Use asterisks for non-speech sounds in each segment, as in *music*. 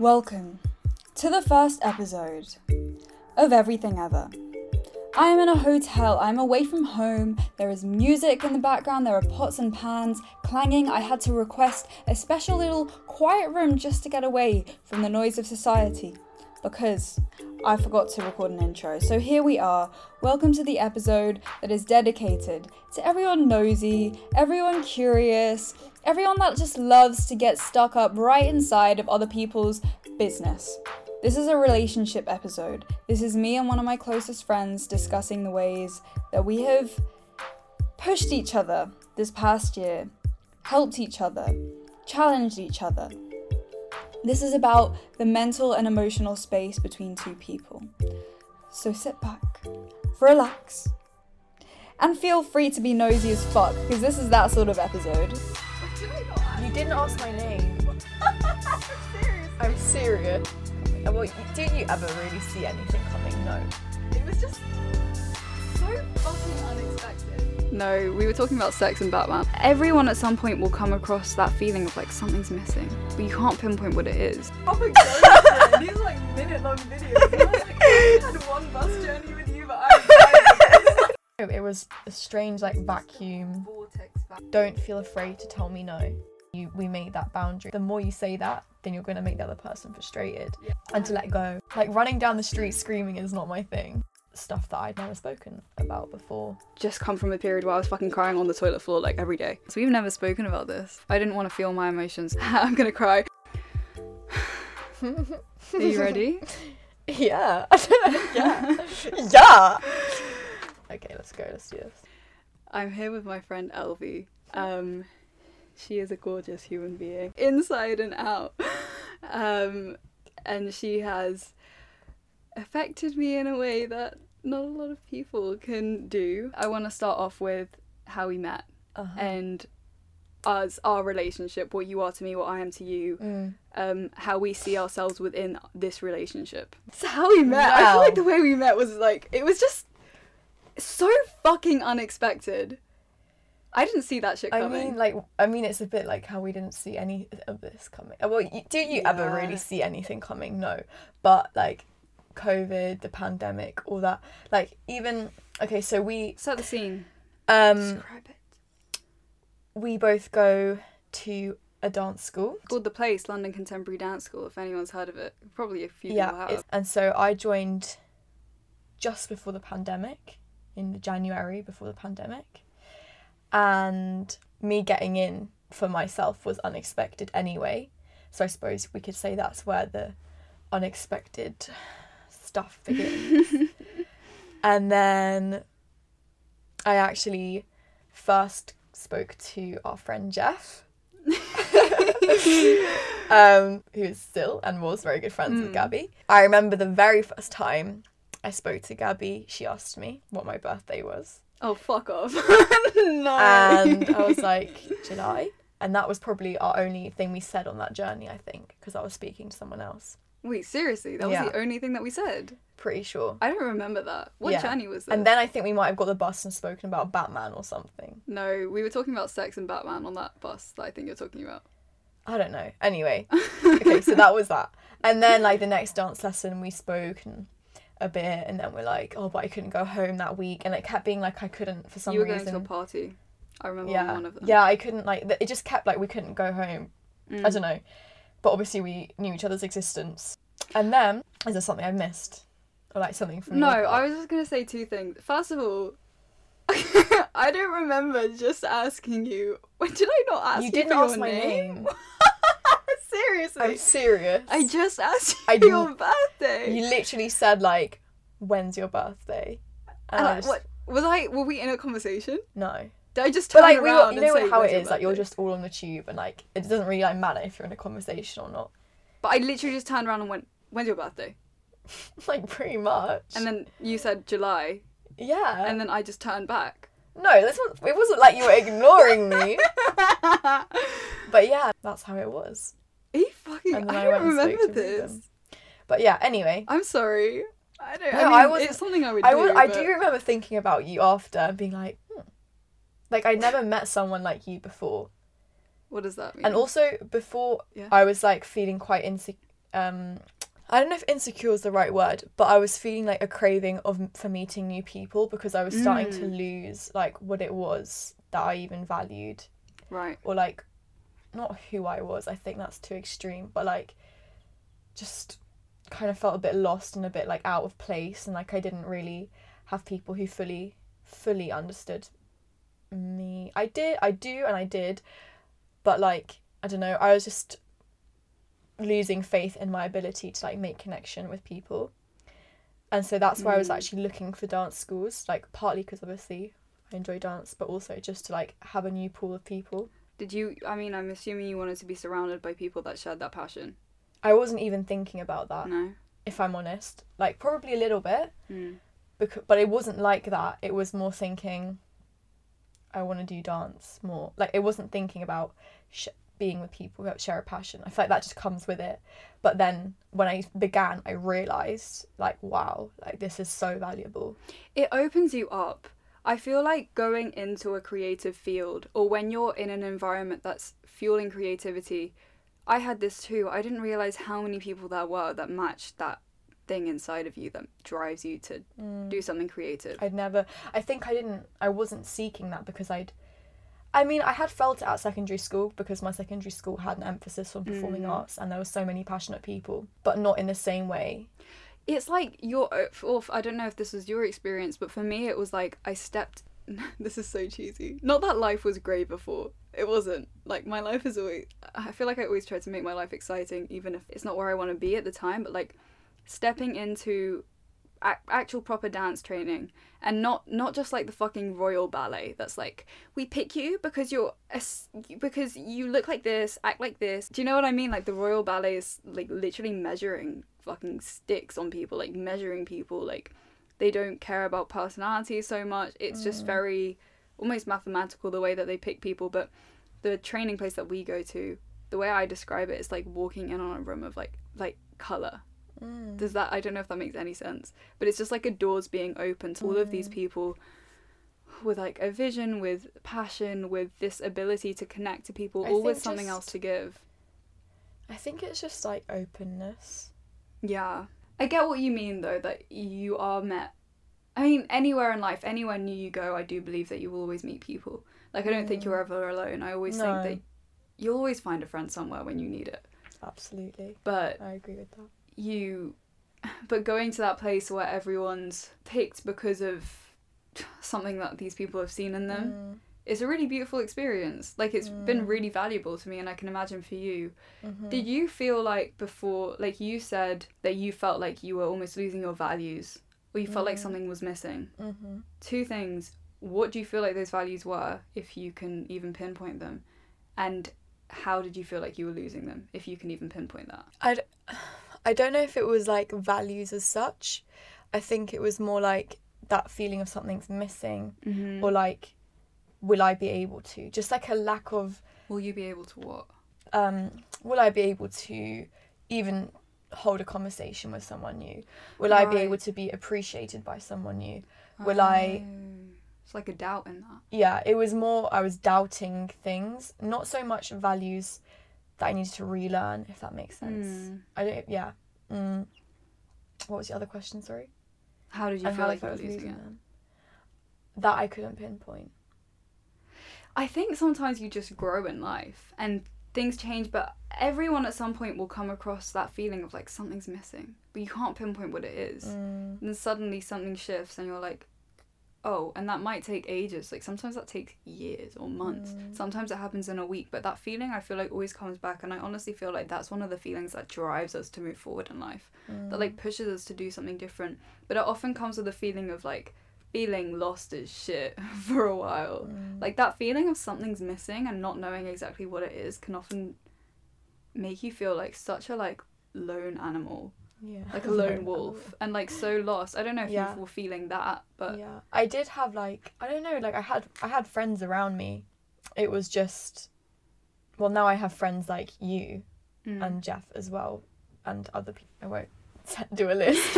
Welcome to the first episode of Everything Ever. I am in a hotel, I'm away from home, there is music in the background, there are pots and pans clanging. I had to request a special little quiet room just to get away from the noise of society because I forgot to record an intro. So here we are. Welcome to the episode that is dedicated to everyone nosy, everyone curious, everyone that just loves to get stuck up right inside of other people's business. This is a relationship episode. This is me and one of my closest friends discussing the ways that we have pushed each other this past year, helped each other, challenged each other. This is about the mental and emotional space between two people. So sit back, relax, and feel free to be nosy as fuck, because this is that sort of episode. You didn't ask my name. I'm serious. Well, you- do you ever really see anything coming? No. It was just so fucking unexpected. No, we were talking about sex and Batman. Everyone at some point will come across that feeling of like something's missing, but you can't pinpoint what it is. *laughs* Oh Proper ghosting. These are like minute long videos. And I like, I had one bus journey with you, but I *laughs* It was a strange like vacuum. Don't feel afraid to tell me no. You, we made that boundary. The more you say that, then you're gonna make the other person frustrated, and to let go. Like running down the street screaming is not my thing. Stuff that I'd never spoken about before. Just come from a period where I was fucking crying on the toilet floor like every day. So we've never spoken about this. I didn't want to feel my emotions. *laughs* I'm gonna cry. *sighs* Are you ready? *laughs* Yeah. *laughs* yeah. yeah. Okay, let's go. Let's do this. I'm here with my friend Elvie. Um, she is a gorgeous human being, inside and out. Um, and she has affected me in a way that not a lot of people can do. I want to start off with how we met Uh-huh. and us, our relationship, what you are to me, what I am to you, Mm. um, how we see ourselves within this relationship. So how we met, I feel like the way we met was like it was just so fucking unexpected. I didn't see that shit coming. I mean, like, I mean, it's a bit like how we didn't see any of this coming. Well, do you ever really see anything coming? No, but like, COVID, the pandemic, all that. Like, even okay, so we Set the scene. um Describe it. we both go to a dance school. Called the Place, London Contemporary Dance School. If anyone's heard of it, probably a few people Yeah, have. and so I joined just before the pandemic, in January before the pandemic, and me getting in for myself was unexpected anyway. So I suppose we could say that's where the unexpected stuff begins. *laughs* and then I actually first spoke to our friend Jeff. *laughs* um, who is still and was very good friends with Mm. Gabby. I remember the very first time I spoke to Gabby, she asked me what my birthday was. Oh fuck off! *laughs* no. And I was like, July. And that was probably our only thing we said on that journey, I think, because I was speaking to someone else. Wait, seriously? That was Yeah. the only thing that we said. Pretty sure. I don't remember that. What Yeah. journey was this? And then I think we might have got the bus and spoken about Batman or something. No, we were talking about sex and Batman on that bus that I think you're talking about. I don't know. Anyway, *laughs* okay, so that was that. And then like the next dance lesson, we spoke and a bit, and then we're like, oh, but I couldn't go home that week, and it kept being like I couldn't for some reason. you were reason. going to a party. I remember yeah, one of them. yeah, I couldn't like. th- It just kept like we couldn't go home. Mm. I don't know, but obviously we knew each other's existence. And then is there something I missed, or like something from? No. I was just gonna say two things. First of all, *laughs* I don't remember just asking you. When did I not ask You you, didn't ask my name? name. *laughs* Seriously, I'm serious. I just asked you I for your birthday. You literally said like, "When's your birthday?" And and I I, just- what was I? Were we in a conversation? No. Did I just But turn like we, around were, you and know say, how it "When's your is. Like you're just all on the tube, and like it doesn't really like matter if you're in a conversation or not. But I literally just turned around and went, "When's your birthday?" *laughs* like pretty much. And then you said July, yeah. and then I just turned back. no, this was it wasn't like you were ignoring me. *laughs* But yeah, that's how it was. Are you fucking? And I I don't went and spoke remember this. Ruben. But yeah, anyway. I'm sorry. I don't. No, I mean, I wasn't- it's something I would I do. was, I do remember thinking about you after and being like. Like I never met someone like you before. What does that mean? And also before Yeah. I was like feeling quite insecure um I don't know if insecure is the right word, but I was feeling like a craving of for meeting new people because I was starting to Mm. lose like what it was that I even valued Right. or like not who I was. I think that's too extreme, but like just kind of felt a bit lost and a bit like out of place and like I didn't really have people who fully fully understood me. I did, I do and I did, but like I don't know, I was just losing faith in my ability to like make connection with people. And so that's why I was Mm. actually looking for dance schools, like partly because obviously I enjoy dance, but also just to like have a new pool of people. Did you? I mean, I'm assuming you wanted to be surrounded by people that shared that passion. I wasn't even thinking about that, No. if I'm honest. Like probably a little bit, Mm. because but it wasn't like that. It was more thinking, I want to do dance more. Like it wasn't thinking about sh- being with people who share a passion. I feel like that just comes with it. But then when I began, I realized like, wow, like this is so valuable. It opens you up. I feel like going into a creative field or when you're in an environment that's fueling creativity, I had this too. I didn't realize how many people there were that matched that thing inside of you that drives you to do something creative. I'd never. I think I didn't. I wasn't seeking that because I'd. I mean, I had felt it at secondary school because my secondary school had an emphasis on performing Mm. arts, and there were so many passionate people, but not in the same way. it's like your or I don't know if this was your experience, but for me it was like I stepped. *laughs* this is so cheesy. Not that life was grey before. It wasn't. Like my life is always. I feel like I always try to make my life exciting, even if it's not where I want to be at the time. But like stepping into ac- actual proper dance training and not not just like the fucking royal ballet that's like we pick you because you're a because you look like this act like this. Do you know what i mean? Like the royal ballet is like literally measuring fucking sticks on people like measuring people like they don't care about personality so much. It's just mm. very almost mathematical the way that they pick people but the training place that we go to the way i describe it is like walking in on a room of like like color Mm. does that I don't know if that makes any sense, but it's just like a doors being open to all of these mm. people with like a vision, with passion, with this ability to connect to people, I all with something just- else to give. I think it's just like openness. Yeah. I get what you mean though that you are met I mean anywhere in life, anywhere new you go, I do believe that you will always meet people. Like I don't think you're mm. ever alone. I always No. think that you'll always find a friend somewhere when you need it. Absolutely, But I agree with that. You but going to that place where everyone's picked because of something that these people have seen in them Mm. it's a really beautiful experience like it's been Mm. really valuable to me and i can imagine for you Mhm. did you feel like before like you said that you felt like you were almost losing your values or you felt like Mm. something was missing Mhm. two things what do you feel like those values were if you can even pinpoint them and how did you feel like you were losing them if you can even pinpoint that I, d- I don't know if it was like values as such. I think it was more like that feeling of something's missing mm-hmm. or like, will I be able to? Just like a lack of, will you be able to what um, will I be able to even hold a conversation with someone new? Will I be able to be appreciated by someone new? Will I- Oh, it's like a doubt in that Yeah, it was more, I was doubting things, not so much values that I needed to relearn, if that makes sense. Mm. I don't, yeah. Mm. What was the other question, sorry? how did you and feel like I you were felt losing them. That I couldn't pinpoint. I think sometimes you just grow in life and things change, but everyone at some point will come across that feeling of like something's missing, but you can't pinpoint what it is. Mm. And then suddenly something shifts and you're like, oh, and that might take ages. Like sometimes that takes years or months. Mm. Sometimes it happens in a week, but that feeling I feel like always comes back. And I honestly feel like that's one of the feelings that drives us to move forward in life, Mm. that like pushes us to do something different. But it often comes with a feeling of like feeling lost as shit *laughs* for a while. Mm. Like that feeling of something's missing and not knowing exactly what it is can often make you feel like such a like lone animal, yeah. like a lone wolf, and like so lost. I don't know if Yeah. you were feeling that, but yeah, I did have like I don't know, like I had I had friends around me. It was just, well, now I have friends like you Mm. and Jeff as well, and other people. I won't *laughs* do a *laughs* list,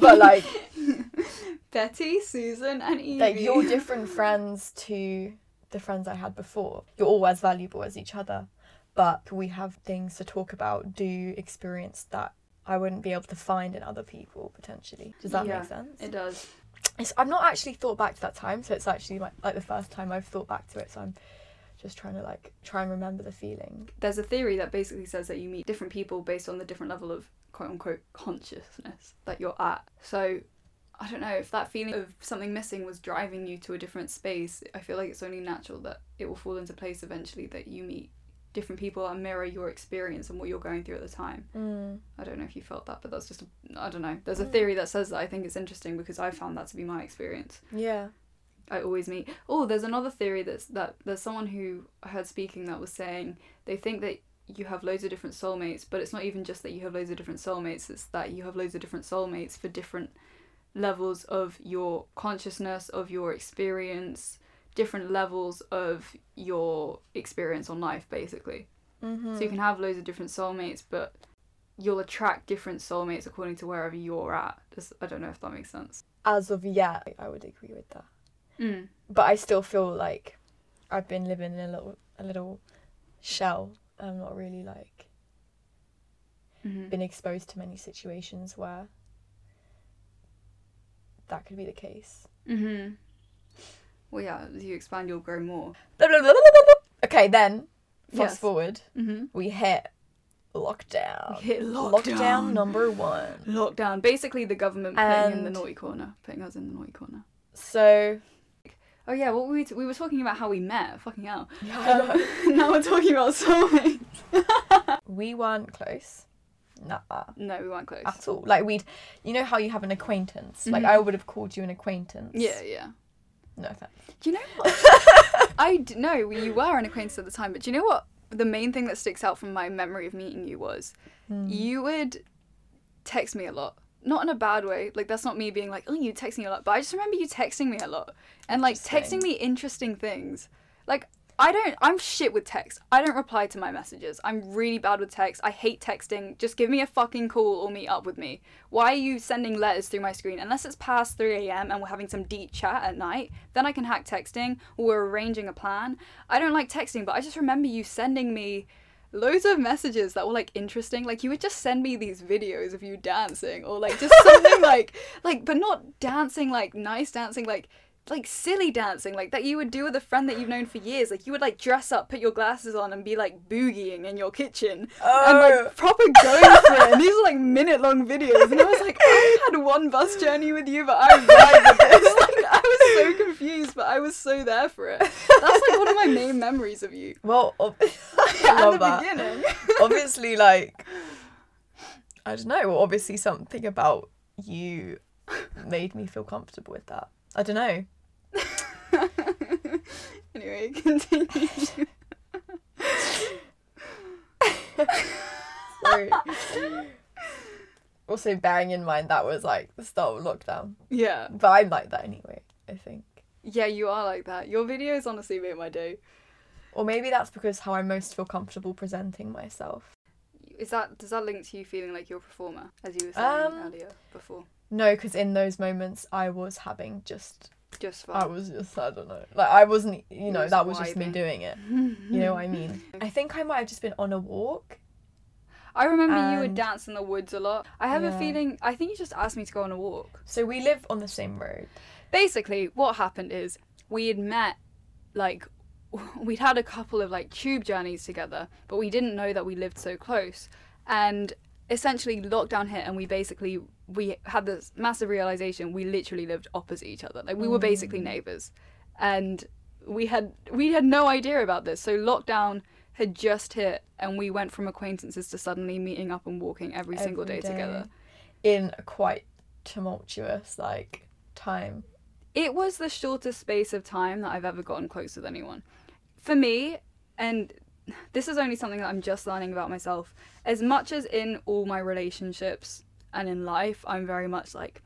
but like *laughs* Betty, Susan, and Evie. like you're different friends to the friends I had before. You're all as valuable as each other, but we have things to talk about, do experience that I wouldn't be able to find in other people potentially. Does that Yeah, make sense? It does. It's, I've not actually thought back to that time, so it's actually like, like the first time I've thought back to it. So I'm just trying to like try and remember the feeling. There's a theory that basically says that you meet different people based on the different level of quote unquote consciousness that you're at. So I don't know if that feeling of something missing was driving you to a different space. I feel like it's only natural that it will fall into place eventually that you meet different people and mirror your experience and what you're going through at the time. Mm. I don't know if you felt that, but that's just, a, I don't know. There's a Mm. theory that says that I think it's interesting because I found that to be my experience. Yeah. I always meet. Oh, there's another theory that's that there's someone who I heard speaking that was saying they think that you have loads of different soulmates, but it's not even just that you have loads of different soulmates, it's that you have loads of different soulmates for different levels of your consciousness, of your experience, different levels of your experience on life, basically. Mm-hmm. So you can have loads of different soulmates, but you'll attract different soulmates according to wherever you're at. Just, I don't know if that makes sense. As of yet, I would agree with that. Mm. But I still feel like I've been living in a little a little shell. I'm not really like hmm been exposed to many situations where that could be the case. hmm Well, yeah, as you expand, you'll grow more. *laughs* Okay, then fast Yes. forward, Mm-hmm. we hit lockdown. We hit Lockdown lockdown. number one. Lockdown. Basically, the government putting in the And- naughty corner, putting us in the naughty corner. So Oh yeah, what were we? T- we were talking about how we met. Fucking hell. Um, *laughs* now we're talking about soulmates. *laughs* we weren't close. Nah. No, we weren't close. At all. Like we'd you know how you have an acquaintance? Like Mhm. I would have called you an acquaintance. Yeah, yeah. No offense. Do you know what? *laughs* I d- no, you were an acquaintance at the time, but do you know what? The main thing that sticks out from my memory of meeting you was Mm. you would text me a lot. Not in a bad way. Like that's not me being like, oh, you text me a lot. But I just remember you texting me a lot and like texting me interesting things. Like I don't. I'm shit with text. I don't reply to my messages. I'm really bad with text. I hate texting. Just give me a fucking call or meet up with me. Why are you sending letters through my screen? Unless it's past 3 a.m. and we're having some deep chat at night, then I can hack texting or we're arranging a plan. I don't like texting, but I just remember you sending me loads of messages that were like interesting like you would just send me these videos of you dancing or like just something *laughs* like like but not dancing like nice dancing like like silly dancing like that you would do with a friend that you've known for years like you would like dress up put your glasses on and be like boogieing in your kitchen and Oh. like proper going for it and these are like minute long videos and I was like I had one bus journey with you but I this *laughs* like I was so confused but I was so there for it that's like one of my main memories of you Well, ob- *laughs* at I love the that. beginning *laughs* obviously, like, I don't know. Obviously, something about you made me feel comfortable with that. I don't know. *laughs* anyway, continue. *laughs* Sorry. also, bearing in mind that was like the start of lockdown, yeah. but I'm like that anyway. I think, Yeah, you are like that. Your videos honestly made my day. or maybe that's because how I most feel comfortable presenting myself. Is that does that link to you feeling like you're a performer, as you were saying Um, earlier before? No, because in those moments I was having just, Just I was just, I don't know, like I wasn't, you know, was that was just me doing it. *laughs* You know what I mean? I think I might have just been on a walk. I remember you would dance in the woods a lot. I have a feeling. I think you just asked me to go on a walk. So we live on the same road. Basically, what happened is we had met, like, *laughs* we'd had a couple of like tube journeys together, but we didn't know that we lived so close. And essentially, lockdown hit, and we basically we had this massive realization. We literally lived opposite each other. Like we were basically mm. neighbors, and we had we had no idea about this. So lockdown had just hit, and we went from acquaintances to suddenly meeting up and walking every, single day together. in a quite tumultuous like time. it was the shortest space of time that I've ever gotten close with anyone. For me, and this is only something that I'm just learning about myself, as much as in all my relationships and in life, I'm very much like,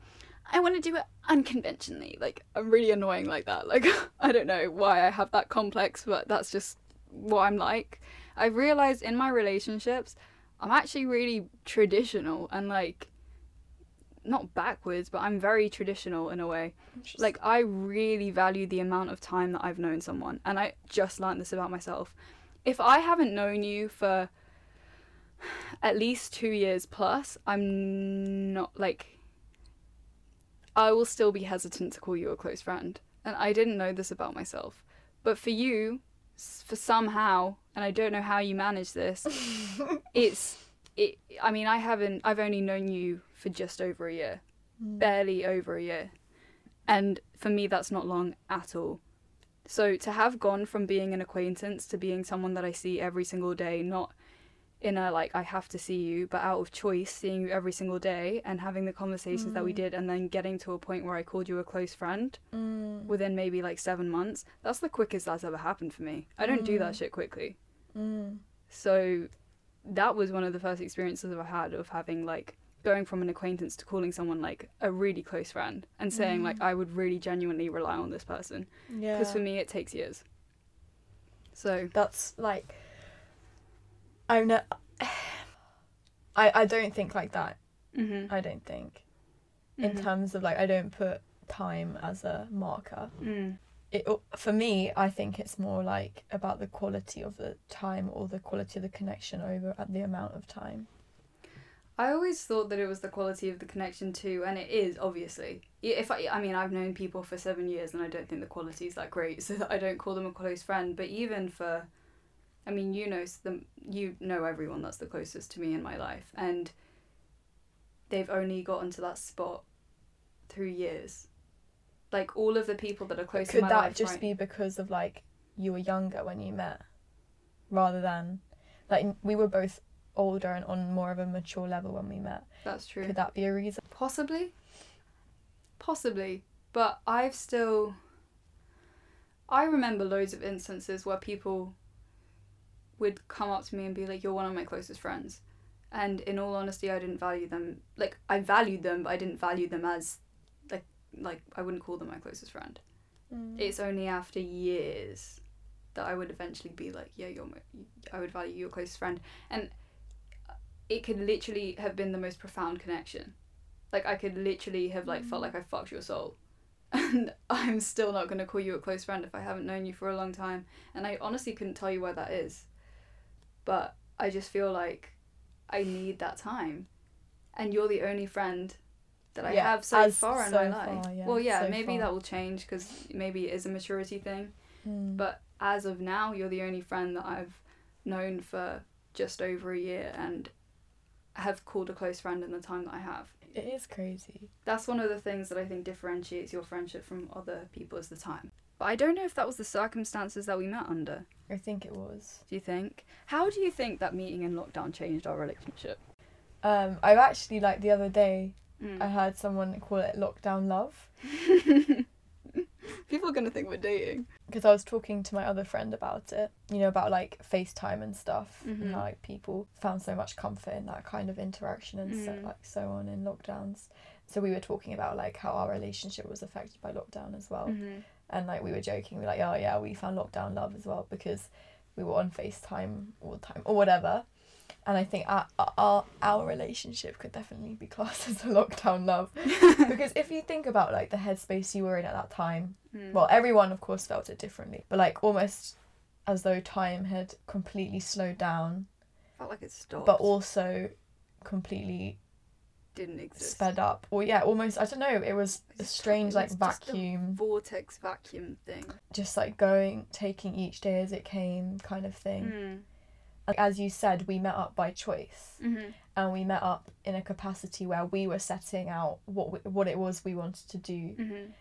I want to do it unconventionally. Like, I'm really annoying like that. *laughs* Like, I don't know why I have that complex, but that's just what I'm like. I've realized in my relationships, I'm actually really traditional and like, not backwards, but I'm very traditional in a way like I really value the amount of time that I've known someone and I just learned this about myself. If I haven't known you for at least two years plus, I'm not like. I will still be hesitant to call you a close friend. And I didn't know this about myself. But for you, for somehow, and I don't know how you manage this, *laughs* it's. It, I mean, I haven't. I've only known you for just over a year, hmm. barely over a year, and for me, that's not long at all. So to have gone from being an acquaintance to being someone that I see every single day, not in a like I have to see you, but out of choice, seeing you every single day and having the conversations that we Mm. did, and then getting to a point where I called you a close friend Mm. within maybe like seven months. That's the quickest that's ever happened for me. I don't do that Mm. shit quickly. Mm. So that was one of the first experiences I've had of having like going from an acquaintance to calling someone like a really close friend and saying like Mm. I would really genuinely rely on this person Yeah. because for me it takes years. So that's like I'm not *sighs* I I don't think like that. mhm, I don't think in mhm, terms of like I don't put time as a marker. mm, It for me, I think it's more like about the quality of the time or the quality of the connection over at the amount of time. I always thought that it was the quality of the connection too, and it is obviously. If I, I mean, I've known people for seven years, and I don't think the quality is that great, *laughs* so that I don't call them a close friend. But even for, I mean, you know them, you know everyone that's the closest to me in my life, and they've only gotten to that spot through years. Like all of the people that are close Could in my that life, just right- be because of like you were younger when you met, rather than like we were both older and on more of a mature level when we met? That's true. Could that be a reason? Possibly. Possibly. But I've still. I remember loads of instances where people would come up to me and be like, You're one of my closest friends. And in all honesty, I didn't value them. Like, I valued them, but I didn't value them as, like, like I wouldn't call them my closest friend. Mm. It's only after years that I would eventually be like, yeah, you're my, I would value your closest friend, and it could literally have been the most profound connection. Like I could literally have like felt like I fucked your soul, *laughs* and I'm still not gonna call you a close friend if I haven't known you for a long time, and I honestly couldn't tell you why that is, but I just feel like I need that time, and you're the only friend that I Yeah, have so far in so my life. far, yeah, well, yeah, so maybe far. that will change because maybe it is a maturity thing. Mm. But as of now, you're the only friend that I've known for just over a year and have called a close friend in the time that I have. it is crazy. That's one of the things that I think differentiates your friendship from other people is the time. But I don't know if that was the circumstances that we met under. I think it was. Do you think? How do you think that meeting in lockdown changed our relationship? Um, I've actually like the other day Mm. I heard someone call it lockdown love *laughs* *laughs* People are gonna think we're dating. because I was talking to my other friend about it. You know about like FaceTime and stuff Mhm. and how like people found so much comfort in that kind of interaction and so Mm. like so on in lockdowns. So we were talking about like how our relationship was affected by lockdown as well. Mm-hmm. and like we were joking, we're like, oh yeah, we found lockdown love as well because we were on FaceTime all the time or whatever. And I think our, our our relationship could definitely be classed *laughs* as a lockdown love *laughs* because if you think about like the headspace you were in at that time, Mm. well, everyone of course felt it differently, but like almost as though time had completely slowed down, felt like it stopped. but also completely didn't exist. sped up. Or yeah, almost I don't know. It was a strange like it's vacuum. vortex vacuum thing. just like going taking each day as it came kind of thing Mm. Like, as you said we met up by choice Mm-hmm. and we met up in a capacity where we were setting out what we, what it was we wanted to do Mm-hmm.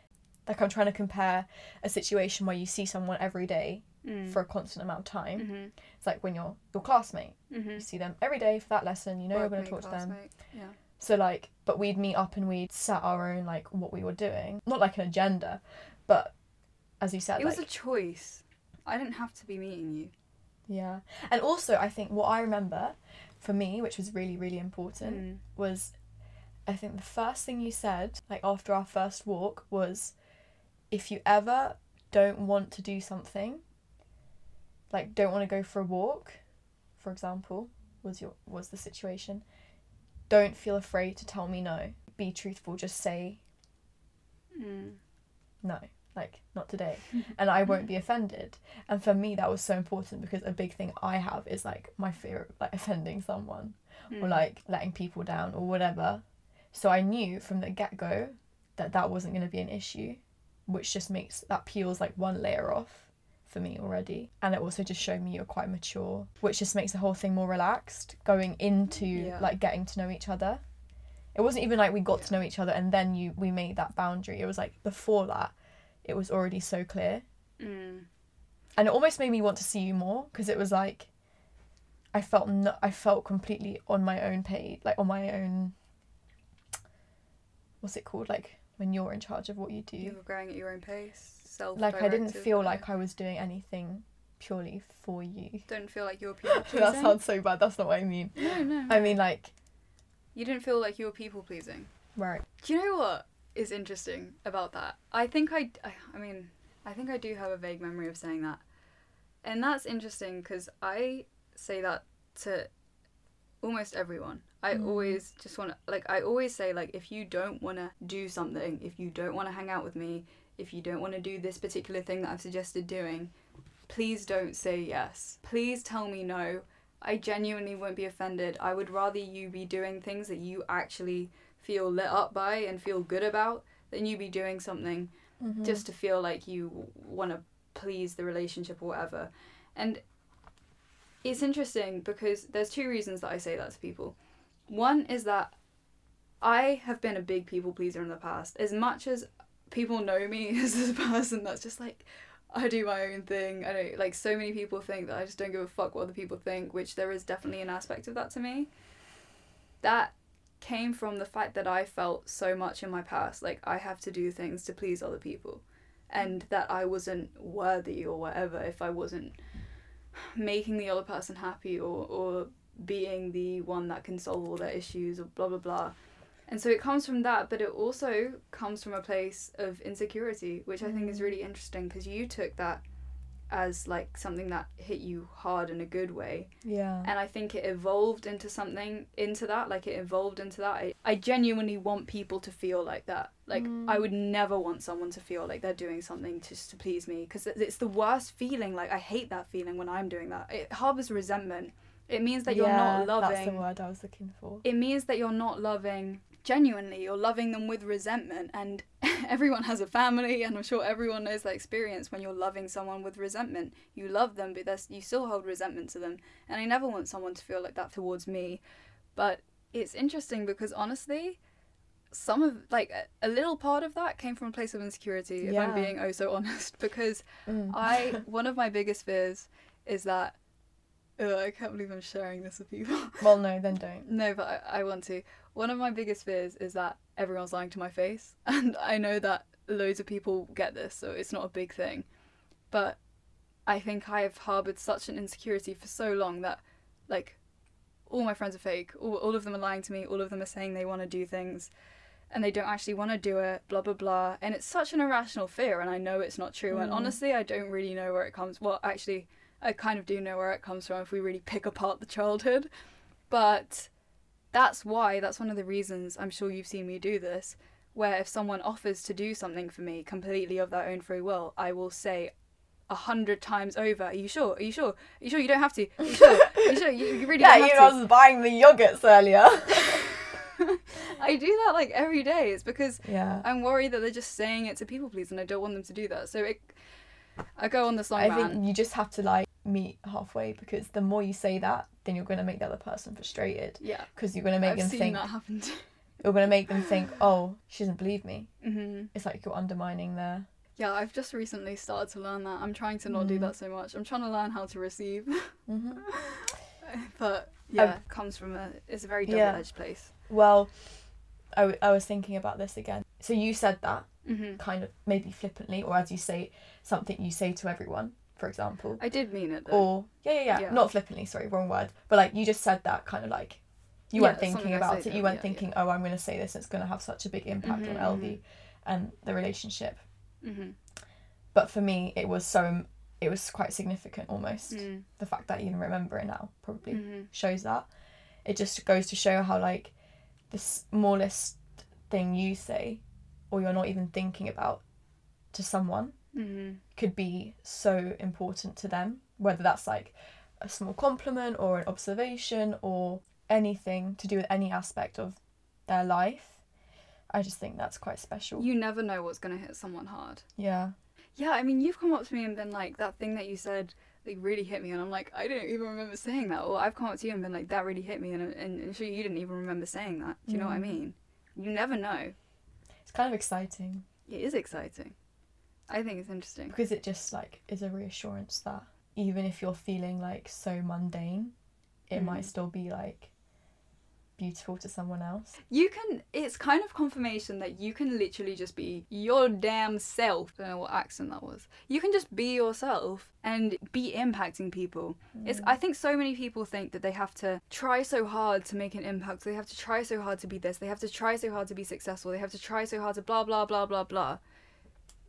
like i'm trying to compare a situation where you see someone every day Mm. for a constant amount of time mm-hmm. it's like when you're your classmate Mm-hmm. you see them every day for that lesson you know you're going to talk to them Yeah. so like but we'd meet up and we'd set our own like what we were doing not like an agenda but as you said It was a choice. I didn't have to be meeting you. Yeah. And also, I think what I remember for me, which was really, really important, Mm. was I think the first thing you said, like after our first walk, was if you ever don't want to do something, like don't want to go for a walk, for example, was your was the situation, don't feel afraid to tell me no. Be truthful, just say Mm. no. Like not today. And i won't be offended. And for me that was so important because a big thing i have is like my fear of like *laughs* offending someone or Mm. like letting people down or whatever. So i knew from the get-go that that wasn't going to be an issue which just makes that peels like one layer off for me already. And it also just showed me you're quite mature which just makes the whole thing more relaxed going into Yeah. like getting to know each other. It wasn't even like we got to know each other and then you we made that boundary. It was like before that it was already so clear Mm. and it almost made me want to see you more because it was like I felt no, I felt completely on my own page, like on my own. What's it called? Like when you're in charge of what you do. You were going at your own pace, self. like I didn't feel like I was doing anything purely for you. Don't feel like you were *laughs* people that sounds so bad. That's not what I mean. No, no. I mean like you didn't feel like you were people pleasing. right. Do you know what is interesting about that? I think I, I, I mean, I think I do have a vague memory of saying that. And that's interesting because I say that to almost everyone. I Mm. always just want to, like, I always say, like, if you don't want to do something, if you don't want to hang out with me, if you don't want to do this particular thing that I've suggested doing, please don't say yes. Please tell me no. I genuinely won't be offended. I would rather you be doing things that you actually feel lit up by and feel good about then you'd be doing something Mhm. just to feel like you want to please the relationship or whatever. And it's interesting because there's two reasons that I say that to people. One is that I have been a big people pleaser in the past. As much as people know me *laughs* as this person that's just like I do my own thing. I don't like so many people think that I just don't give a fuck what other people think, which there is definitely an aspect of that to me. That came from the fact that I felt so much in my past like I have to do things to please other people and that I wasn't worthy or whatever if I wasn't making the other person happy or, or being the one that can solve all their issues or blah blah blah. And so it comes from that, but it also comes from a place of insecurity, which I think is mm. really interesting because you took that as like something that hit you hard in a good way Yeah. and I think it evolved into something into that like it evolved into that I, I genuinely want people to feel like that like Mm. I would never want someone to feel like they're doing something just to please me because it's the worst feeling like I hate that feeling when I'm doing that it harbors resentment it means that you're Yeah, not That's the word I was looking for. it means that you're not loving genuinely you're loving them with resentment and *laughs* everyone has a family and i'm sure everyone knows that experience when you're loving someone with resentment you love them but you still hold resentment to them and i never want someone to feel like that towards me but it's interesting because honestly some of like a, a little part of that came from a place of insecurity if i'm being oh so *laughs* honest because Mm. i *laughs* one of my biggest fears is that Ugh, i can't believe i'm sharing this with people well, no, then don't. no, but I, I want to. One of my biggest fears is that everyone's lying to my face. *laughs* And I know that loads of people get this, so it's not a big thing. But I think I have harbored such an insecurity for so long that, like, all my friends are fake. All, all of them are lying to me. All of them are saying they want to do things and they don't actually want to do it, blah, blah, blah. And it's such an irrational fear, and I know it's not true. And Mm. honestly, I don't really know where it comes Well, actually, I kind of do know where it comes from if we really pick apart the childhood. But that's why, that's one of the reasons I'm sure you've seen me do this, where if someone offers to do something for me completely of their own free will, I will say a hundred times over, Are you sure? Are you sure? Are you sure you don't have to? Are you sure? Are you sure? You, you really Yeah, don't you have know, I was buying the yogurts earlier. *laughs* I do that like every day. It's because yeah. I'm worried that they're just saying it to people please and I don't want them to do that. So it, I go on the long I rant. think you just have to like meet halfway because the more you say that, then you're going to make the other person frustrated yeah, because you're going to make I've them seen think that happen. too. *laughs* you're going to make them think, oh, she doesn't believe me. hmm It's like you're undermining their. Yeah, I've just recently started to learn that. I'm trying to not do Mm. that so much. I'm trying to learn how to receive. *laughs* hmm but yeah, it comes from a it's a very yeah. double edged place. Well, I, w- I was thinking about this again. So you said that hmm kind of maybe flippantly, or as you say, something you say to everyone, for example. I did mean it though. Or yeah, yeah, yeah, Yeah. not flippantly. Sorry, wrong word. But like you just said that kind of like you Yeah, weren't thinking about it. You weren't yeah, thinking, oh, I'm going to say this. It's going to have such a big impact Mhm, on Elvie and the relationship. hmm But for me, it was so it was quite significant almost. Mm. The fact that you even remember it now probably hmm shows that. It just goes to show how like the smallest thing you say, or you're not even thinking about, to someone Mm-hmm. could be so important to them, whether that's like a small compliment or an observation or anything to do with any aspect of their life. I just think that's quite special. You never know what's gonna hit someone hard. yeah. Yeah, I mean, you've come up to me and been like, that thing that you said, like, really hit me. And I'm like, I don't even remember saying that. Or I've come up to you and been like, that really hit me. And, and, and sure, you didn't even remember saying that. Do you know what I Mm. mean? You never know. It's kind of exciting It is exciting. I think it's interesting. because it just like is a reassurance that even if you're feeling like so mundane, it Mhm. might still be like beautiful to someone else. You can, it's kind of confirmation that you can literally just be your damn self. I don't know what accent that was. You can just be yourself and be impacting people. It's, I think so many people think that they have to try so hard to make an impact. They have to try so hard to be this. They have to try so hard to be successful. They have to try so hard to blah, blah, blah, blah, blah.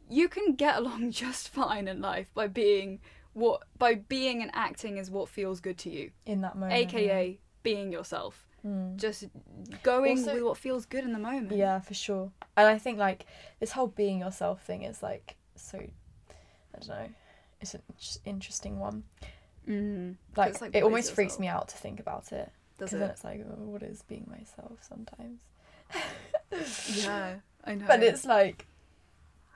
You can get along *laughs* just fine in life by being what, by being and acting is what feels good to you. in that moment. AKA being yourself. Mm. just going Also- with what feels good in the moment. Yeah, for sure. And I think like this whole being yourself thing is like so I don't know. It's an interesting one. Mm. Like, like, it almost is freaks me out to think about it because then it's like oh, what is being myself sometimes. *laughs* Yeah, I know. But it's like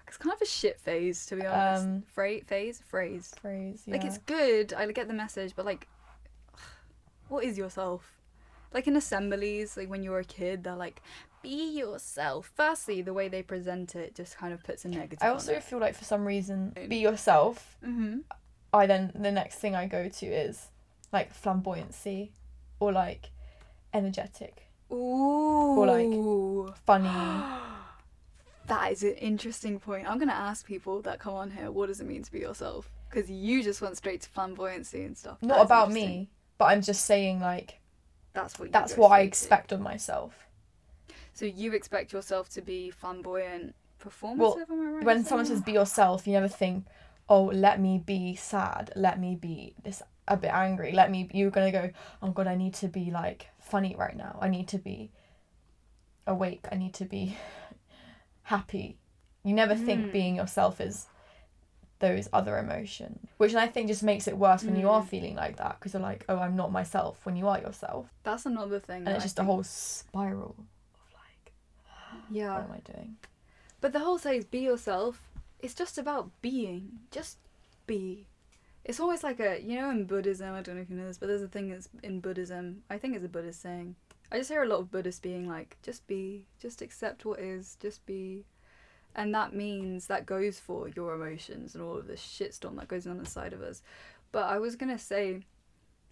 it's kind of a shit phase to be honest. Um, Phra- phase, phrase. phrase. Yeah. Like it's good. I get the message, but like, *sighs* what is yourself? Like in assemblies, like when you're a kid, they're like, be yourself. Firstly, the way they present it just kind of puts a negative. I also feel like for some reason be yourself. Mm-hmm. I then the next thing I go to is like flamboyancy or like energetic, Ooh. like- *gasps* funny. That is an interesting point. I'm gonna ask people that come on here, what does it mean to be yourself? Because you just went straight to flamboyancy and stuff. Not about me, but I'm just saying like That's what. You that's what I straight to. expect of myself. So you expect yourself to be flamboyant, performative. Well, right when someone saying says be yourself, you never think, oh, let me be sad, let me be this a bit angry, let me. You're gonna go, oh god, I need to be like funny right now. I need to be awake. I need to be happy. You never think Mm. being yourself is those other emotions, which I think just makes it worse when you are Mm. feeling like that because you're like, oh, I'm not myself when you are yourself. That's another thing. and it's I just a whole spiral of like, *gasps* Yeah. what am I doing? But the whole says be yourself. It's just about being. Just be. It's always like a you know in Buddhism. I don't know if you know this, but there's a thing that's in Buddhism. I think it's a Buddhist saying. I just hear a lot of Buddhists being like, just be, just accept what is, just be, and that means that goes for your emotions and all of this shitstorm that goes on inside of us. But I was gonna say,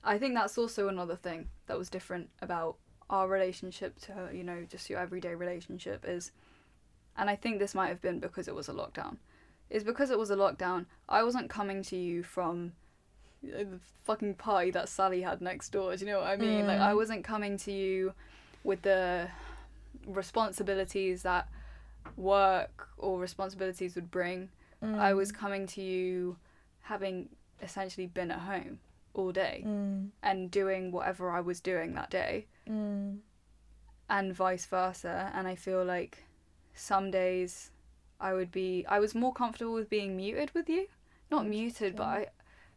I think that's also another thing that was different about our relationship to you know just your everyday relationship is and I think this might have been because it was a lockdown. Is because it was a lockdown, I wasn't coming to you from the fucking party that Sally had next door. Do you know what I mean? Like Mm. I wasn't coming to you with the responsibilities that work or responsibilities would bring. I was coming to you having essentially been at home all day Mm, and doing whatever I was doing that day mm, and vice versa. And I feel like some days I would be, I was more comfortable with being muted with you. Not muted, but I,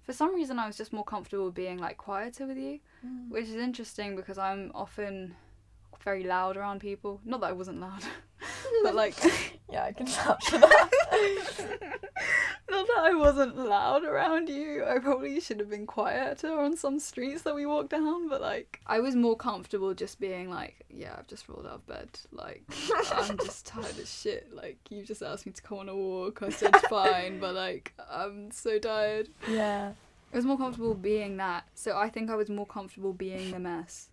for some reason, I was just more comfortable being like quieter with you, mm. which is interesting because I'm often very loud around people. Not that I wasn't loud, *laughs* *laughs* but like, Yeah, I can vouch for that. *laughs* *laughs* not that I wasn't loud around you. I probably should have been quieter on some streets that we walked down, but like, I was more comfortable just being like, yeah, I've just rolled out of bed. Like, I'm *laughs* just tired as shit. Like, you just asked me to go on a walk. I said fine, but like, I'm so tired. yeah. I was more comfortable being that. So I think I was more comfortable being the mess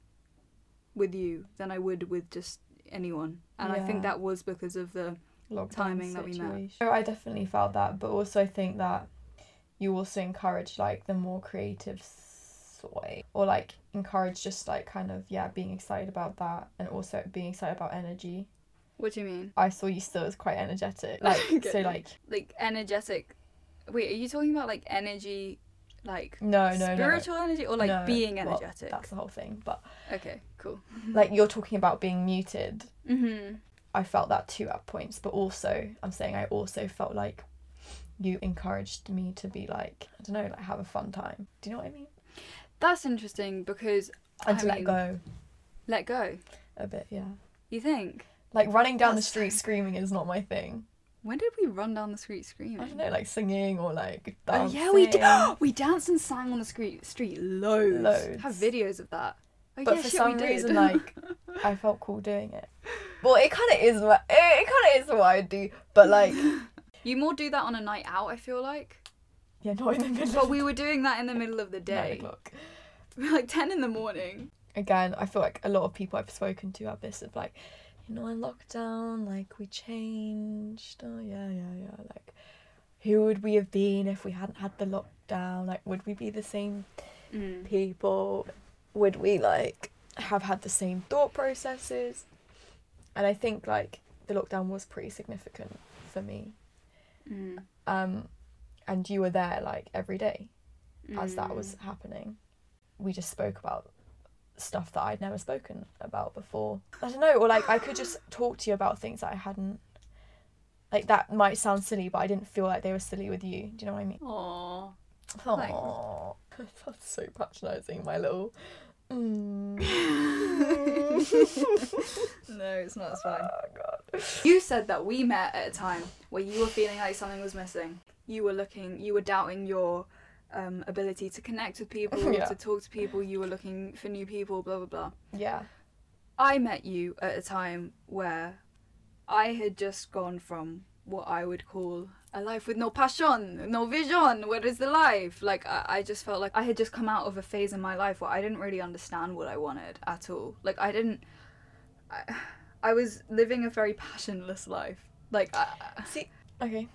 with you than I would with just anyone. And I think that was because of the lockdown timing that we met. So I definitely felt that, but also I think that you also encourage like the more creative way, or like encourage just like kind of yeah being excited about that, and also being excited about energy. What do you mean? I saw you still as quite energetic, *laughs* like so like Like energetic. Wait, are you talking about like energy, like no no spiritual energy, or like no, being well, energetic? that's the whole thing. But Okay, cool. like you're talking about being muted. Mhm. I felt that too at points, but also I'm saying I also felt like you encouraged me to be like I don't know, like have a fun time. Do you know what I mean? That's interesting because And I to let go Let go. a bit, yeah. You think? Like running down the street screaming is not my thing. When did we run down the street screaming? I don't know, like singing or like dancing. Oh yeah, we did. *gasps* we danced and sang on the street street loads. Loads. Have videos of that. Oh, But yeah, for shit, some reason, *laughs* like I felt cool doing it. Well, it kind of is. What, it, kind of is what I do. But like, *laughs* you more do that on a night out. I feel like. yeah, not in the middle. But we were doing that in the middle of the *laughs* day. nine o'clock. like ten in the morning. Again, I feel like a lot of people I've spoken to have this of like, you know, in lockdown, like we changed. Oh yeah, yeah, yeah. Like, who would we have been if we hadn't had the lockdown? Like, would we be the same Mm. people? Would we like have had the same thought processes? And I think like the lockdown was pretty significant for me. Mm. Um, and you were there like every day as that Mm. was happening. We just spoke about stuff that I'd never spoken about before. I don't know, or like I could just talk to you about things that I hadn't. Like that might sound silly, but I didn't feel like they were silly with you. Do you know what I mean? Aw. Aww. *laughs* That's so patronising, my little. Mm. *laughs* No, it's not. It's fine. Oh god. You said that we met at a time where you were feeling like something was missing. You were looking, you were doubting your um, ability to connect with people, *laughs* Yeah. to talk to people. You were looking for new people, blah, blah, blah. Yeah. I met you at a time where I had just gone from what I would call a life with no passion, no vision. Where is the life? Like, I, I just felt like I had just come out of a phase in my life where I didn't really understand what I wanted at all. Like, I didn't. I, I was living a very passionless life. Like, I, See. Okay.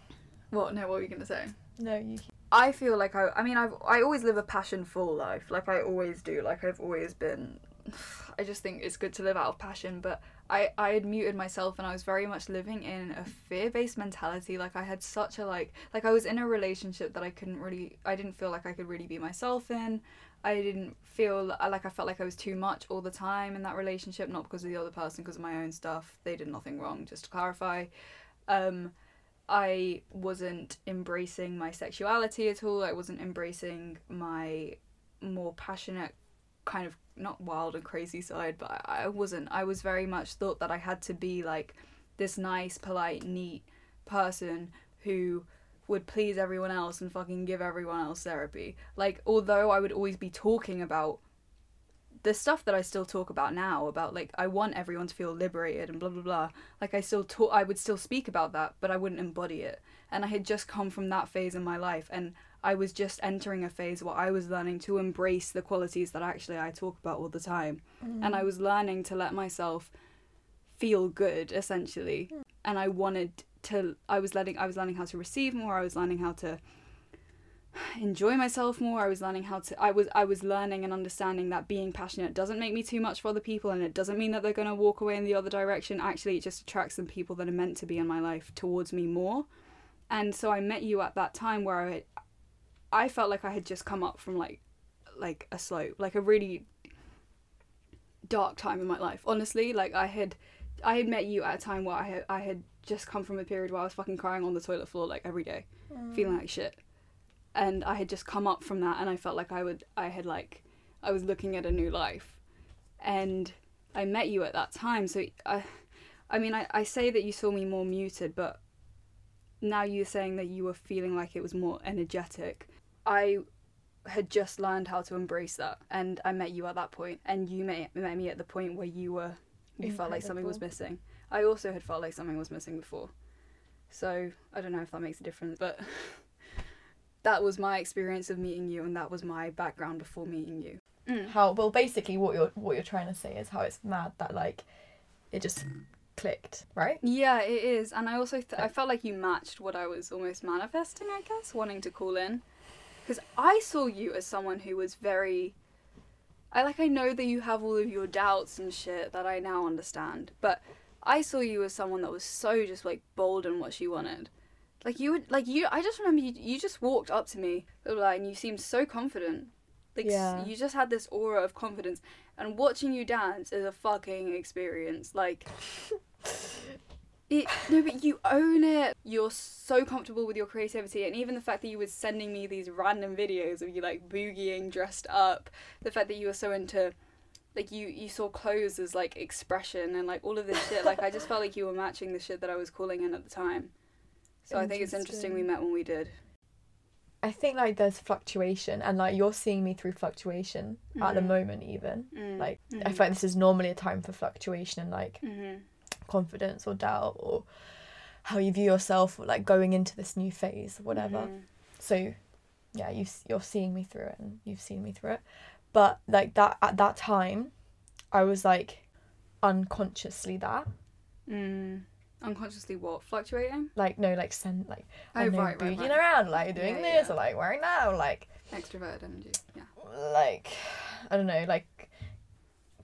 what? No, what were you gonna say? No, you. I feel like I. I mean, I've. I always live a passion-full life. Like I always do. Like I've always been. *sighs* I just think it's good to live out of passion, but I I had muted myself and I was very much living in a fear-based mentality. Like I had such a like like I was in a relationship that I couldn't really. I didn't feel like I could really be myself in. I didn't feel like I felt like I was too much all the time in that relationship, not because of the other person, because of my own stuff. They did nothing wrong, just to clarify. Um, I wasn't embracing my sexuality at all. I wasn't embracing my more passionate, kind of not wild and crazy side, but I, wasn't. I was very much thought that I had to be like this nice, polite, neat person who would please everyone else and fucking give everyone else therapy. Like, although I would always be talking about the stuff that I still talk about now about like I want everyone to feel liberated and blah blah blah. Like I still talk, I would still speak about that, but I wouldn't embody it. And I had just come from that phase in my life, and I was just entering a phase where I was learning to embrace the qualities that actually I talk about all the time, and I mm. was learning to let myself feel good essentially. Mm. And I wanted to. I was letting. I was learning how to receive more. I was learning how to *sighs* enjoy myself more i was learning how to i was i was learning and understanding that being passionate doesn't make me too much for other people and it doesn't mean that they're going to walk away in the other direction actually it just attracts some people that are meant to be in my life towards me more and so i met you at that time where i i felt like i had just come up from like like a slope like a really dark time in my life. Honestly like i had i had met you at a time where i had i had just come from a period where i was fucking crying on the toilet floor like every day mm. feeling like shit. And I had just come up from that and I felt like I would I had like I was looking at a new life. And I met you at that time so I I mean I, I say that you saw me more muted but now you're saying that you were feeling like it was more energetic I had just learned how to embrace that and I met you at that point and you met, met me at the point where you were you felt like something was missing. I also had felt like something was missing before. So I don't know if that makes a difference but *laughs* that was my experience of meeting you and that was my background before meeting you. Mm, how well basically what you're what you're trying to say is how it's mad that like it just clicked, right? yeah it is and i also th- i felt like you matched what i was almost manifesting i guess wanting to call in because i saw you as someone who was very i like i know that you have all of your doubts and shit that i now understand but i saw you as someone that was so just like bold in what she wanted like you would like you i just remember you, you just walked up to me like, and you seemed so confident like s- Yeah. you just had this aura of confidence and watching you dance is a fucking experience like *laughs* It, no, but you own it. You're so comfortable with your creativity, and even the fact that you were sending me these random videos of you like boogieing dressed up, the fact that you were so into, like you you saw clothes as like expression and like all of this shit. Like I just felt like you were matching the shit that I was calling in at the time. So I think it's interesting we met when we did. I think like there's fluctuation and like you're seeing me through fluctuation at the Mhm. moment even. Mm. Like I Mhm. feel like this is normally a time for fluctuation and like Mhm. Confidence or doubt or how you view yourself like going into this new phase or whatever. Mhm. So yeah, you you're seeing me through it and you've seen me through it. But like that at that time I was like unconsciously that. Mm. Unconsciously what? Fluctuating? Like no like send like Oh, know, right, right, right. around like doing Yeah, this yeah. or like wearing that or like Extroverted energy. Yeah. like I don't know, like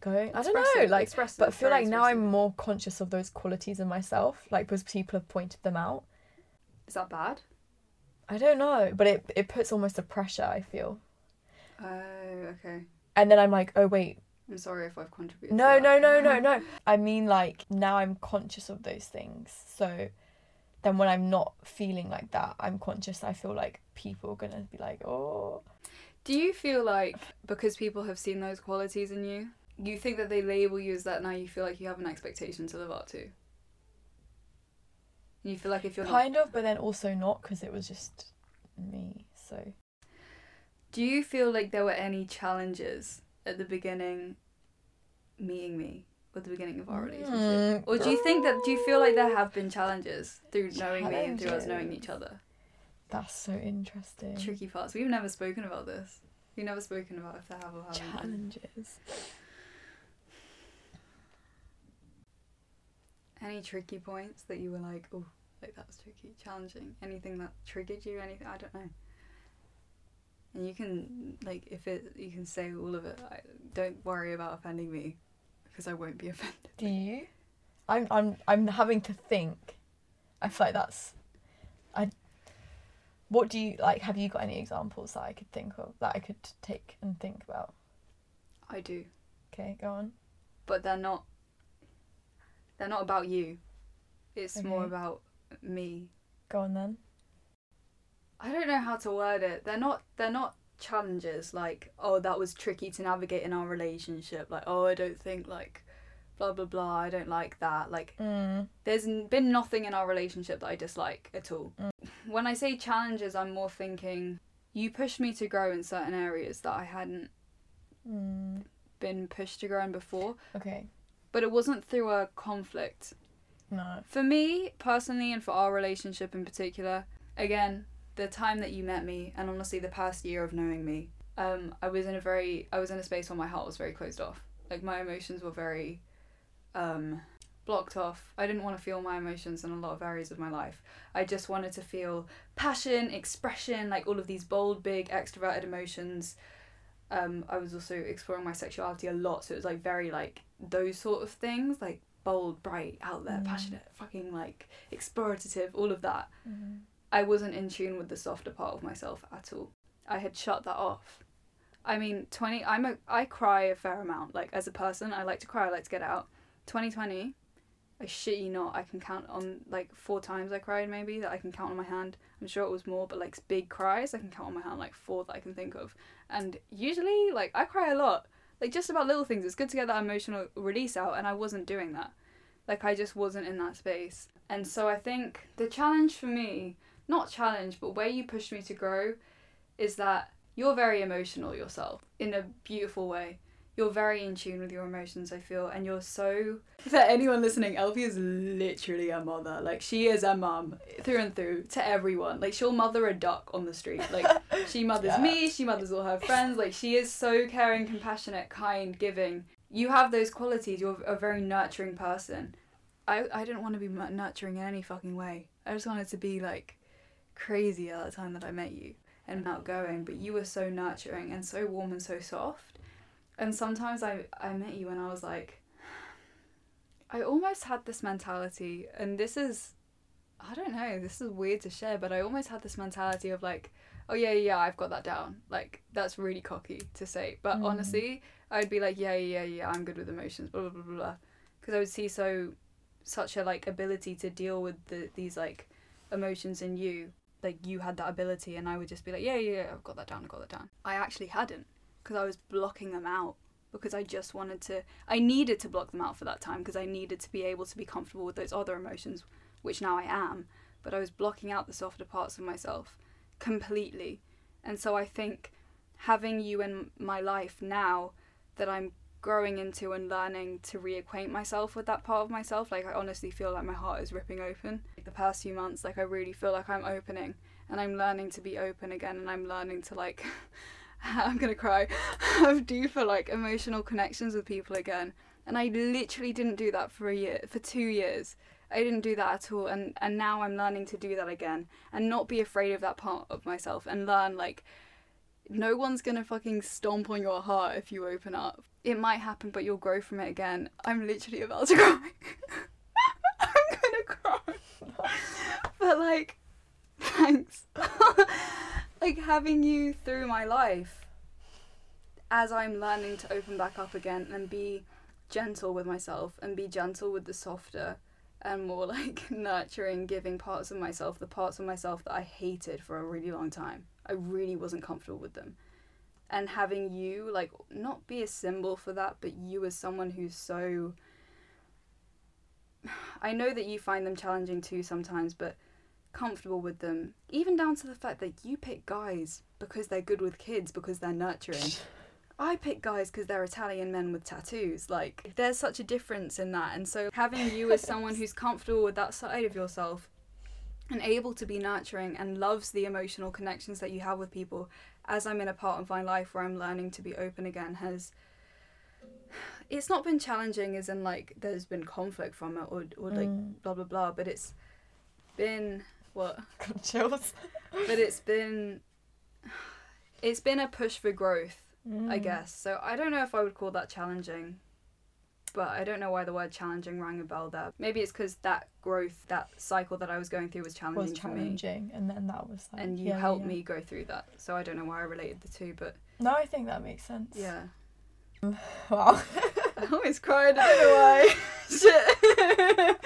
going I don't know, like but I feel like now I'm more conscious of those qualities in myself, like because people have pointed them out. Is that bad? I don't know, but it it puts almost a pressure, I feel. Oh, okay. And then I'm like, oh wait, I'm sorry if I've contributed. no, no, no, no, *laughs* no. I mean like now I'm conscious of those things. So then when I'm not feeling like that, I'm conscious. I feel like people are gonna be like, oh, Do you feel like because people have seen those qualities in you, you think that they label you as that now? You feel like you have an expectation to live up to. You feel like if you're not, kind of, but then also not because it was just me. So do you feel like there were any challenges at the beginning, meeting me, at the beginning of our relationship, Mm, or do you think that do you feel like there have been challenges through knowing me and through us knowing each other? that's so interesting. Tricky parts. We've never spoken about this. We've never spoken about if there have or haven't. been. Any tricky points that you were like, oh, like that was tricky, challenging? Anything that triggered you? Anything? I don't know. And you can like if it, you can say all of it. I, don't worry about offending me, because I won't be *laughs* offended. Do you? I'm I'm I'm having to think. I feel like that's. I. What do you like? Have you got any examples that I could think of that I could take and think about? I do, Okay, go on. but they're not. They're not about you. It's more about me. Go on then. I don't know how to word it. They're not. They're not challenges like oh that was tricky to navigate in our relationship. Like oh I don't think like, blah blah blah. I don't like that. Like Mm. there's been nothing in our relationship that I dislike at all. Mm. When I say challenges, I'm more thinking you pushed me to grow in certain areas that I hadn't Mm. been pushed to grow in before, Okay. But it wasn't through a conflict. No. For me personally, and for our relationship in particular, again, the time that you met me, and honestly, the past year of knowing me, um, I was in a very, I was in a space where my heart was very closed off. Like my emotions were very, um, blocked off. I didn't want to feel my emotions in a lot of areas of my life. I just wanted to feel passion, expression, like all of these bold, big, extroverted emotions. Um, I was also exploring my sexuality a lot, so it was like very like those sort of things, like bold, bright, out there, Mm. passionate, fucking like explorative, all of that. Mm. I wasn't in tune with the softer part of myself at all. I had shut that off. I mean, 20 I'm a I cry a fair amount like as a person. I like to cry, I like to get out. 2020, I shit you not, I can count on like four times I cried maybe that I can count on my hand. I'm sure it was more, but like big cries, I can count on my hand like four that I can think of. And usually like I cry a lot. Like just about little things. It's good to get that emotional release out and I wasn't doing that. Like I just wasn't in that space. And so I think the challenge for me not challenge, but where you pushed me to grow is that you're very emotional yourself in a beautiful way. You're very in tune with your emotions, I feel, and you're so. *laughs* For anyone listening, Elvie is literally a mother. Like, she is a mum through and through to everyone. Like, she'll mother a duck on the street. Like, *laughs* she mothers Yeah. me, she mothers all her friends. Like, she is so caring, compassionate, kind, giving. You have those qualities. You're a very nurturing person. I, I didn't want to be nurturing in any fucking way. I just wanted to be, like, crazy at the time that I met you and outgoing, mm. but you were so nurturing and so warm and so soft. And sometimes I, I met you and I was like, I almost had this mentality, and this is, I don't know, this is weird to share, but I almost had this mentality of like, oh yeah, yeah, I've got that down. Like, that's really cocky to say. But Mm. honestly, I'd be like, yeah, yeah, yeah, yeah, I'm good with emotions, blah, blah, blah, blah. Because I would see so such a like ability to deal with the these like emotions in you. Like you had that ability, and I would just be like, yeah, yeah, yeah I've got that down, I've got that down. I actually hadn't because I was blocking them out because I just wanted to. I needed to block them out for that time because I needed to be able to be comfortable with those other emotions, which now I am. But I was blocking out the softer parts of myself completely, and so I think having you in my life now that I'm growing into and learning to reacquaint myself with that part of myself. Like I honestly feel like my heart is ripping open. Like the past few months, like I really feel like I'm opening and I'm learning to be open again and I'm learning to like *laughs* *laughs* I'm gonna cry. *laughs* have for like emotional connections with people again. And I literally didn't do that for a year for two years. I didn't do that at all and, and now I'm learning to do that again and not be afraid of that part of myself and learn like no one's gonna fucking stomp on your heart if you open up. It might happen, but you'll grow from it again. I'm literally about to *laughs* cry. I'm gonna cry. but like, thanks. Like having you through my life as I'm learning to open back up again and be gentle with myself and be gentle with the softer and more *laughs* like nurturing, giving parts of myself, the parts of myself that I hated for a really long time. I really wasn't comfortable with them. And having you, like, not be a symbol for that, but you as someone who's so. *sighs* I know that you find them challenging too sometimes, but comfortable with them. Even down to the fact that you pick guys because they're good with kids, because they're nurturing. *sighs* I pick guys because they're Italian men with tattoos. Like, there's such a difference in that. And so, having you as someone who's *laughs* comfortable with that side of yourself and able to be nurturing and loves the emotional connections that you have with people as I'm in a part of my life where I'm learning to be open again has *sighs* it's not been challenging as in like there's been conflict from it or, or like Mm. blah blah blah but it's been what *laughs* Got chills. but it's been it's been a push for growth I Mm. guess so I don't know if I would call that challenging but I don't know why the word challenging rang a bell there maybe it's because that growth that cycle that I was going through was challenging, was for me challenging, and then that was like. and you yeah, helped yeah. me go through that. So I don't know why I related the two, but No, I think that makes sense. yeah. *laughs* Wow. *laughs* I always cried. I don't know why. Shit.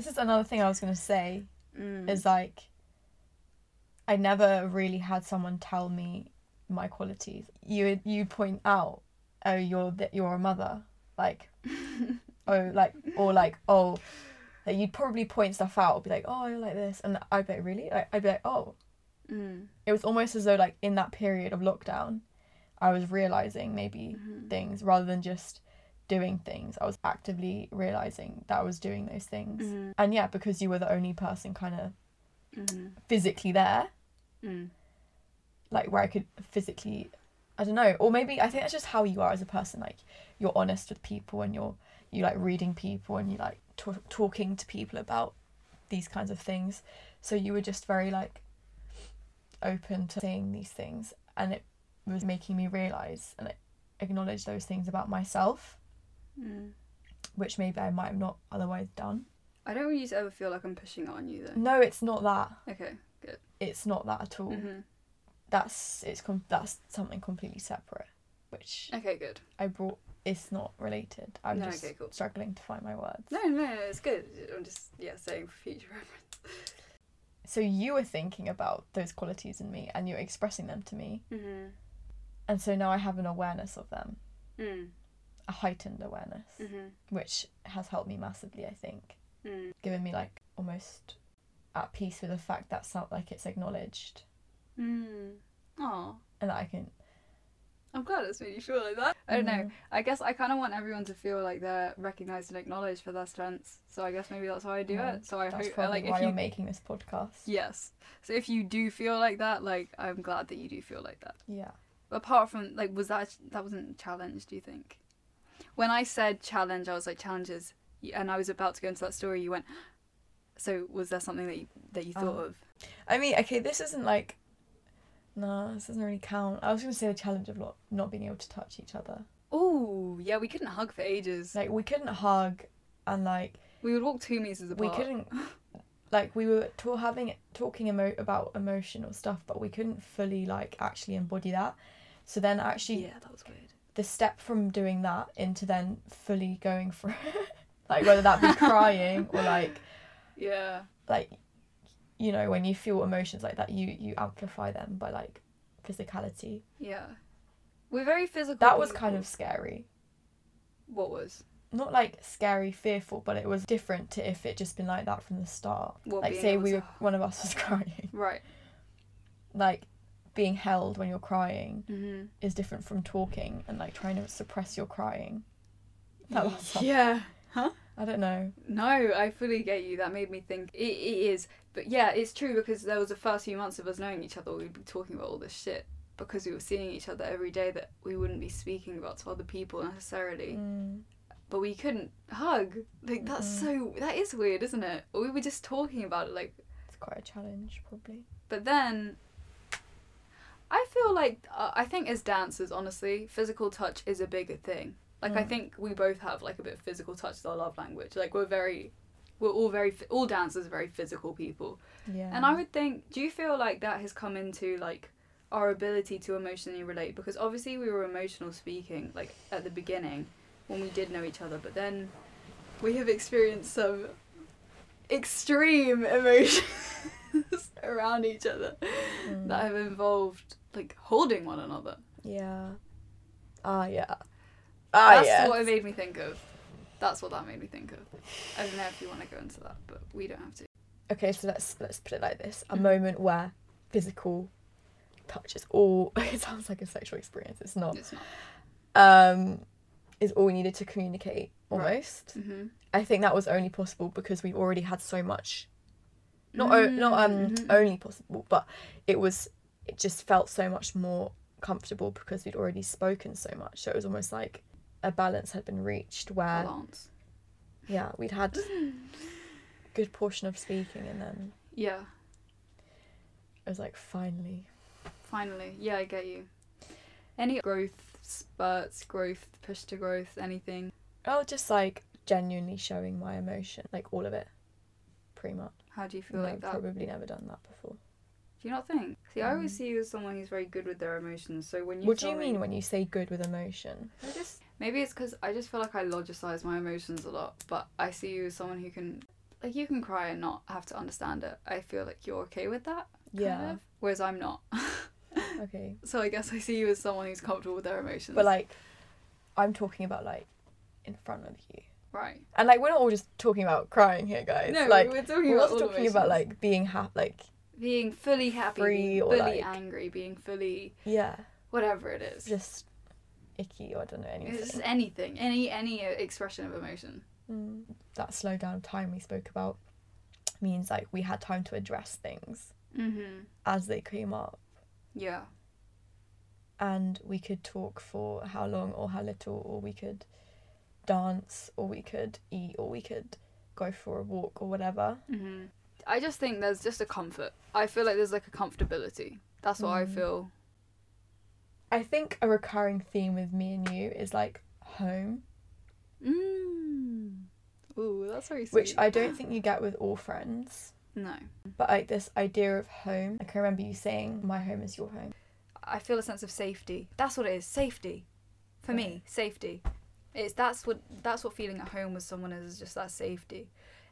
This is another thing I was gonna say. Mm. is like I never really had someone tell me my qualities. You would you point out, oh you're th- you're a mother, like *laughs* oh like or like oh, like you'd probably point stuff out, or be like oh you're like this, and I'd be like really, like, I'd be like oh. Mm. It was almost as though like in that period of lockdown, I was realizing maybe Mhm. things rather than just doing things. I was actively realizing that I was doing those things. Mhm. And yeah, because you were the only person kind of Mhm. physically there, Mm. like where I could physically, I don't know, or maybe I think that's just how you are as a person. Like you're honest with people and you're you like reading people and you like t- talking to people about these kinds of things. So you were just very like open to saying these things, and it was making me realize and acknowledge those things about myself, Mm. which maybe I might have not otherwise done. I don't want you to ever feel like I'm pushing it on you though. No, it's not that. Okay, good. It's not that at all. hmm That's it's com- that's something completely separate, which Okay, good. I brought. It's not related. I'm No, just okay, cool. struggling to find my words. No, no, no, it's good. I'm just yeah saying for future *laughs* reference. So you were thinking about those qualities in me, and you're expressing them to me, Mm-hmm. and so now I have an awareness of them, Mm. A heightened awareness, Mm-hmm. which has helped me massively. I think, Mm. given me like almost at peace with the fact that some like it's acknowledged, Mm. Aw. and that I can. I'm glad it's made you feel like that. I don't know. Mm. I guess I kind of want everyone to feel like they're recognized and acknowledged for their strengths. So I guess maybe that's how I do Well, it. So I hope, like, why if you're making this podcast. yes. So if you do feel like that, like, I'm glad that you do feel like that. Yeah. Apart from like, was that that wasn't a challenge? Do you think? When I said challenge, I was like challenges, and I was about to go into that story. You went. So was there something that you that you thought Oh. of? I mean, okay, this isn't like. No, this doesn't really count. I was gonna say the challenge of not not being able to touch each other. Oh yeah, we couldn't hug for ages. Like we couldn't hug, and like we would walk two meters apart. we couldn't. *laughs* Like we were to- having talking emo- about emotional stuff, but we couldn't fully like actually embody that. So then actually Yeah, that was weird. The step from doing that into then fully going for it, *laughs* like whether that be *laughs* crying or like Yeah. like you know when you feel emotions like that you you amplify them by like physicality Yeah. We're very physical. that was kind of scary what was not like scary fearful but it was different to if it just been like that from the start What, like say we were one of us was *laughs* crying right. like being held when you're crying Mm-hmm. is different from talking and like trying to suppress your crying that was Yeah. Huh? I don't know No, I fully get you. That made me think. It, it is, but yeah, it's true because there was the first few months of us knowing each other. We'd be talking about all this shit because we were seeing each other every day that we wouldn't be speaking about to other people necessarily. Mm. But we couldn't hug. Like that's so. That is weird, isn't it? Or we were just talking about it. Like, it's quite a challenge probably but then. I like uh, I think as dancers, honestly, physical touch is a bigger thing. Like I Mm. think we both have like a bit of physical touch as our love language. Like we're very, we're all very all dancers are very physical people. yeah And I would think, do you feel like that has come into like our ability to emotionally relate? Because obviously we were emotional speaking like at the beginning when we did know each other, but then we have experienced some extreme *laughs* emotions *laughs* around each other Mm. that have involved like holding one another. yeah ah yeah ah That's yeah what it made me think of. That's what that made me think of. I don't know if you want to go into that, but we don't have to. okay so let's let's put it like this a Mhm. moment where physical touch is all *laughs* it sounds like a sexual experience it's not It's not. um is all we needed to communicate Right. almost Mm-hmm. i think that was only possible because we already had so much not o- not um Mhm. only possible but it was it just felt so much more comfortable because we'd already spoken so much so it was almost like a balance had been reached where Balance. yeah we'd had *sighs* good portion of speaking and then Yeah. it was like finally Finally, yeah, I get you. Any growth spurts, growth, push to growth, anything? oh just like genuinely showing my emotion like all of it pretty much How do you feel No, like that? probably never done that before Do you not think? See, I always Mm. see you as someone who's very good with their emotions. So when you what do you mean me- when you say good with emotion I just maybe it's because I just feel like I logicize my emotions a lot, but I see you as someone who can like you can cry and not have to understand it. I feel like you're okay with that. yeah of, whereas I'm not. *laughs* okay so I guess I see you as someone who's comfortable with their emotions. but like i'm talking about like in front of you right. and like we're not all just talking about crying here guys No, like we're talking we're about also talking about like being happy like being fully happy, Free being fully like- angry, being fully yeah whatever it is. just icky or i don't know anything It's just anything, any any uh, expression of emotion. Mm. that slow down of time we spoke about means like we had time to address things Mm-hmm. as they came up Yeah. and we could talk for how long or how little or we could dance or we could eat or we could go for a walk or whatever Mm-hmm. I just think there's just a comfort. I feel like there's like a comfortability. That's what I Mm. feel. i think a recurring theme with me and you is like home Mm. Ooh, that's very sweet. which i don't think you get with all friends No. but like this idea of home i can remember you saying my home is your home I feel a sense of safety. That's what it is. Safety. For me, safety. It's that's what that's what feeling at home with someone is, is just that safety.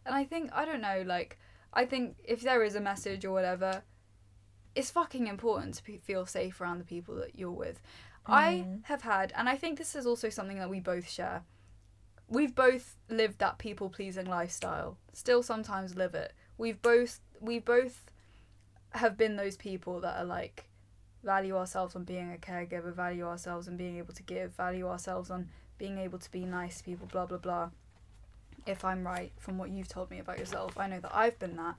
And I think I don't know, like I think if there is a message or whatever, it's fucking important to pe- feel safe around the people that you're with. I Mhm. have had, and I think this is also something that we both share. We've both lived that people pleasing lifestyle. Still sometimes live it. We've both we both have been those people that are like value ourselves on being a caregiver, value ourselves on being able to give, value ourselves on being able to be nice to people, blah blah blah. If I'm right from what you've told me about yourself, I know that I've been that.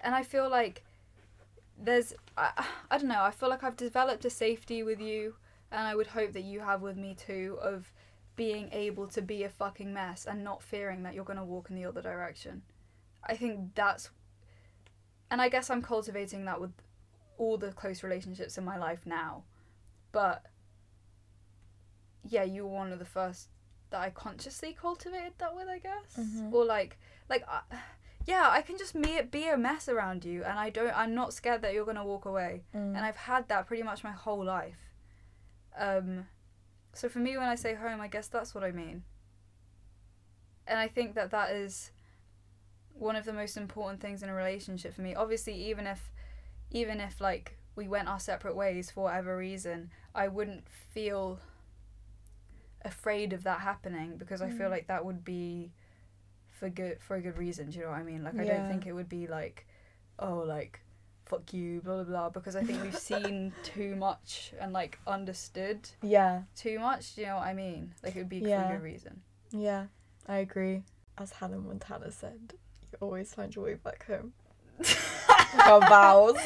And I feel like there's I, I don't know, I feel like I've developed a safety with you and I would hope that you have with me too of being able to be a fucking mess and not fearing that you're going to walk in the other direction. I think that's and I guess I'm cultivating that with all the close relationships in my life now. But yeah, you were one of the first that I consciously cultivated that with, I guess. Mhm. Or like like I, yeah, I can just be, be a mess around you and I don't I'm not scared that you're going to walk away Mm. and I've had that pretty much my whole life. Um, So for me, when I say home, I guess that's what I mean. And I think that that is one of the most important things in a relationship for me. Obviously, even if, even if like we went our separate ways for whatever reason, I wouldn't feel afraid of that happening because I feel Mm. like that would be for good for a good reason. Do you know what I mean? Like I Yeah. don't think it would be like, oh like, fuck you, blah blah blah. Because I think we've *laughs* seen too much and like understood Yeah, too much. Do you know what I mean? Like it would be for a good reason. yeah, I agree. As Hannah Montana said, you always find your way back home. *laughs* Our vows.